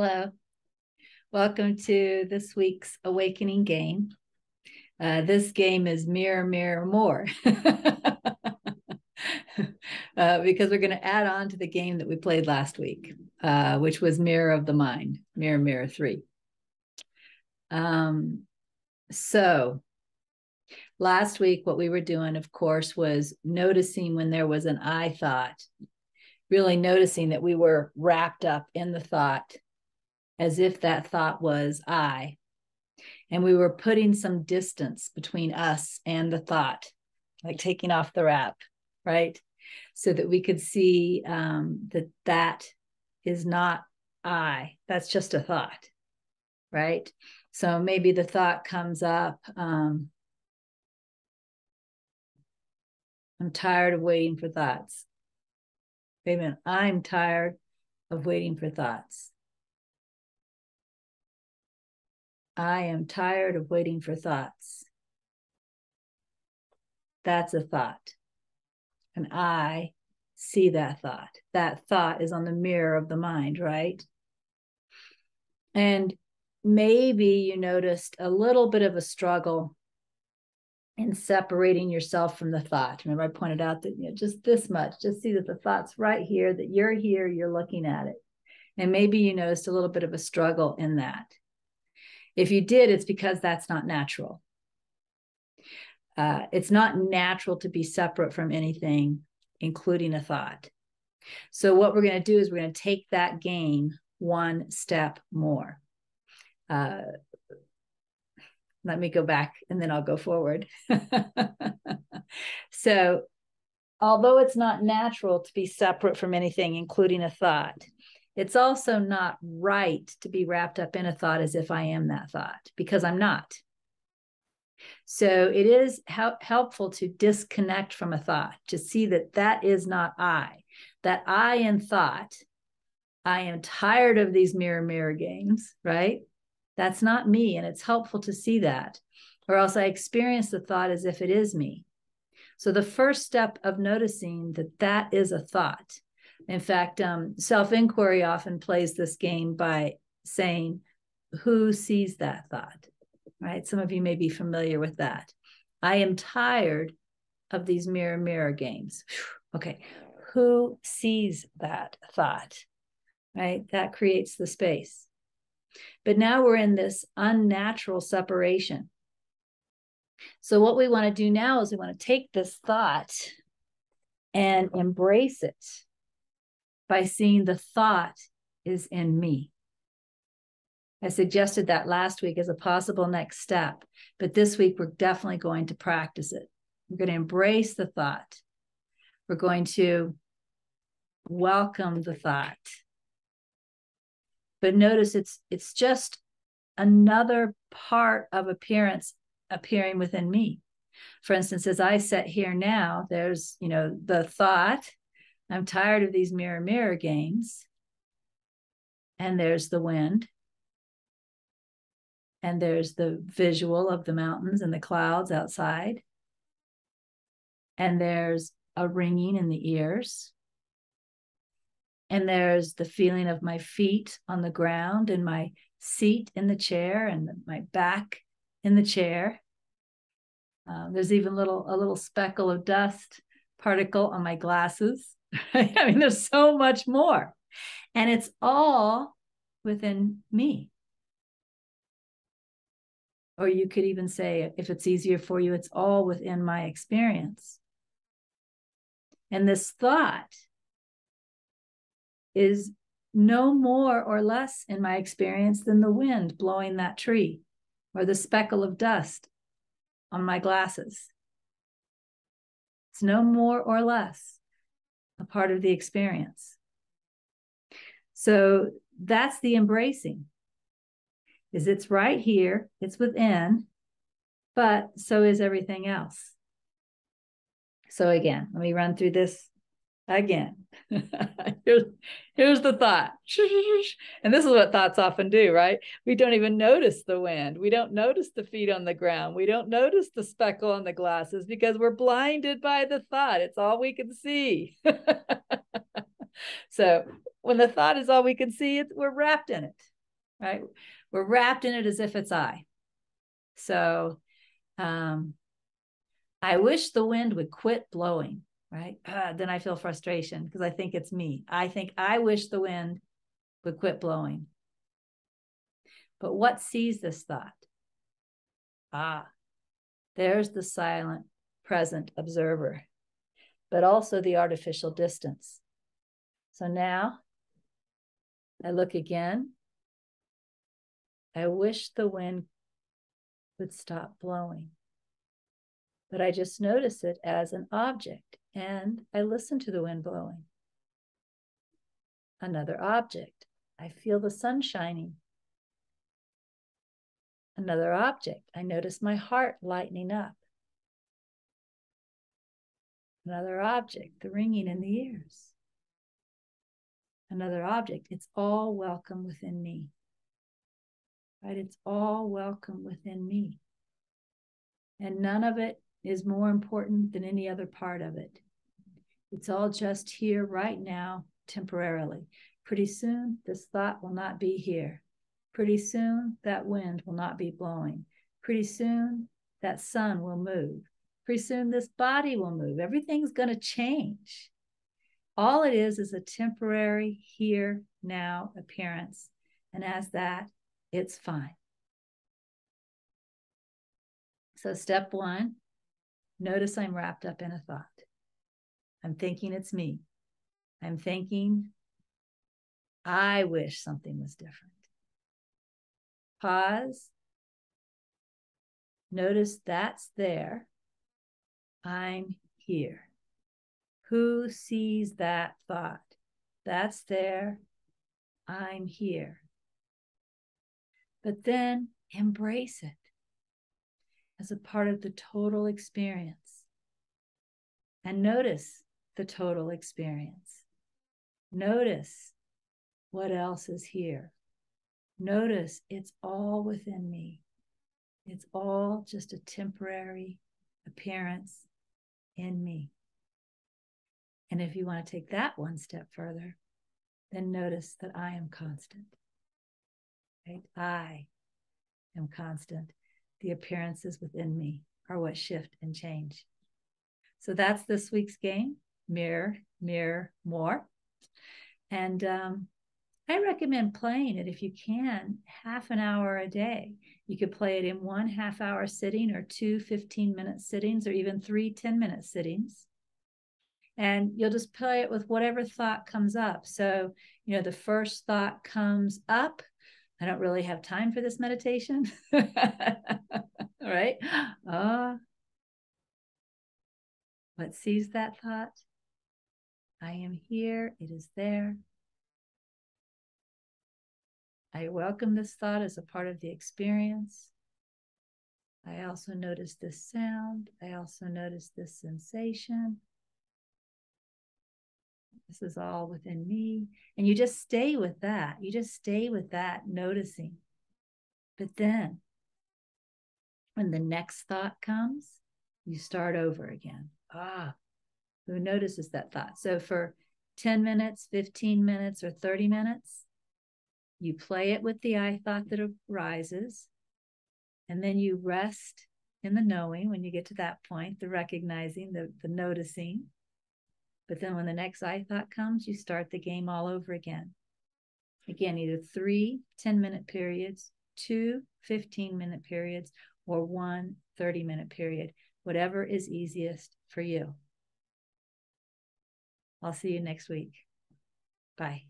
Hello. Welcome to this week's Awakening game. Uh, this game is Mirror, Mirror, More. uh, because we're going to add on to the game that we played last week, uh, which was Mirror of the Mind, Mirror, Mirror 3. Um, so last week, what we were doing, of course, was noticing when there was an I thought, really noticing that we were wrapped up in the thought as if that thought was I. And we were putting some distance between us and the thought, like taking off the wrap, right? So that we could see um, that that is not I. That's just a thought, right? So maybe the thought comes up. Um, I'm tired of waiting for thoughts. Wait a minute. I'm tired of waiting for thoughts. I am tired of waiting for thoughts. That's a thought. And I see that thought. That thought is on the mirror of the mind, right? And maybe you noticed a little bit of a struggle in separating yourself from the thought. Remember, I pointed out that you know just this much, just see that the thought's right here, that you're here, you're looking at it. And maybe you noticed a little bit of a struggle in that. If you did, it's because that's not natural. Uh, it's not natural to be separate from anything, including a thought. So, what we're going to do is we're going to take that game one step more. Uh, let me go back and then I'll go forward. so, although it's not natural to be separate from anything, including a thought, it's also not right to be wrapped up in a thought as if I am that thought because I'm not. So it is helpful to disconnect from a thought, to see that that is not I, that I am thought. I am tired of these mirror, mirror games, right? That's not me. And it's helpful to see that, or else I experience the thought as if it is me. So the first step of noticing that that is a thought in fact, um, self inquiry often plays this game by saying, Who sees that thought? Right? Some of you may be familiar with that. I am tired of these mirror, mirror games. Okay. Who sees that thought? Right? That creates the space. But now we're in this unnatural separation. So, what we want to do now is we want to take this thought and embrace it by seeing the thought is in me. I suggested that last week as a possible next step, but this week we're definitely going to practice it. We're going to embrace the thought. We're going to welcome the thought. But notice it's it's just another part of appearance appearing within me. For instance, as I sit here now, there's, you know, the thought I'm tired of these mirror, mirror games. And there's the wind. And there's the visual of the mountains and the clouds outside. And there's a ringing in the ears. And there's the feeling of my feet on the ground and my seat in the chair and my back in the chair. Uh, there's even little a little speckle of dust particle on my glasses. I mean, there's so much more. And it's all within me. Or you could even say, if it's easier for you, it's all within my experience. And this thought is no more or less in my experience than the wind blowing that tree or the speckle of dust on my glasses. It's no more or less a part of the experience. So that's the embracing. Is it's right here, it's within, but so is everything else. So again, let me run through this again. here's, here's the thought. And this is what thoughts often do, right? We don't even notice the wind. We don't notice the feet on the ground. We don't notice the speckle on the glasses because we're blinded by the thought. It's all we can see. so when the thought is all we can see, we're wrapped in it, right? We're wrapped in it as if it's I. So um, I wish the wind would quit blowing, right? Uh, then I feel frustration because I think it's me. I think I wish the wind would quit blowing. But what sees this thought? Ah, there's the silent, present observer, but also the artificial distance. So now I look again. I wish the wind would stop blowing. But I just notice it as an object and I listen to the wind blowing. Another object. I feel the sun shining. Another object. I notice my heart lightening up. Another object, the ringing in the ears another object. It's all welcome within me. Right? It's all welcome within me. And none of it is more important than any other part of it. It's all just here right now, temporarily. Pretty soon, this thought will not be here. Pretty soon, that wind will not be blowing. Pretty soon, that sun will move. Pretty soon, this body will move. Everything's going to change. All it is is a temporary here, now appearance. And as that, it's fine. So, step one notice I'm wrapped up in a thought. I'm thinking it's me. I'm thinking, I wish something was different. Pause. Notice that's there. I'm here. Who sees that thought? That's there. I'm here. But then embrace it as a part of the total experience. And notice the total experience. Notice what else is here. Notice it's all within me. It's all just a temporary appearance in me. And if you want to take that one step further, then notice that I am constant. Right? I am constant. The appearances within me are what shift and change. So that's this week's game mirror, mirror, more. And um, I recommend playing it if you can, half an hour a day. You could play it in one half hour sitting or two 15 minute sittings or even three 10 minute sittings and you'll just play it with whatever thought comes up. So, you know, the first thought comes up. I don't really have time for this meditation. All right. Ah. Uh, what sees that thought? I am here. It is there. I welcome this thought as a part of the experience. I also notice this sound. I also notice this sensation. This is all within me. And you just stay with that. You just stay with that, noticing. But then when the next thought comes, you start over again. Ah, who notices that thought? So for 10 minutes, 15 minutes, or 30 minutes, you play it with the I thought that arises. And then you rest in the knowing when you get to that point, the recognizing, the, the noticing. But then when the next I thought comes, you start the game all over again. Again, either three 10 minute periods, two 15 minute periods, or one 30 minute period, whatever is easiest for you. I'll see you next week. Bye.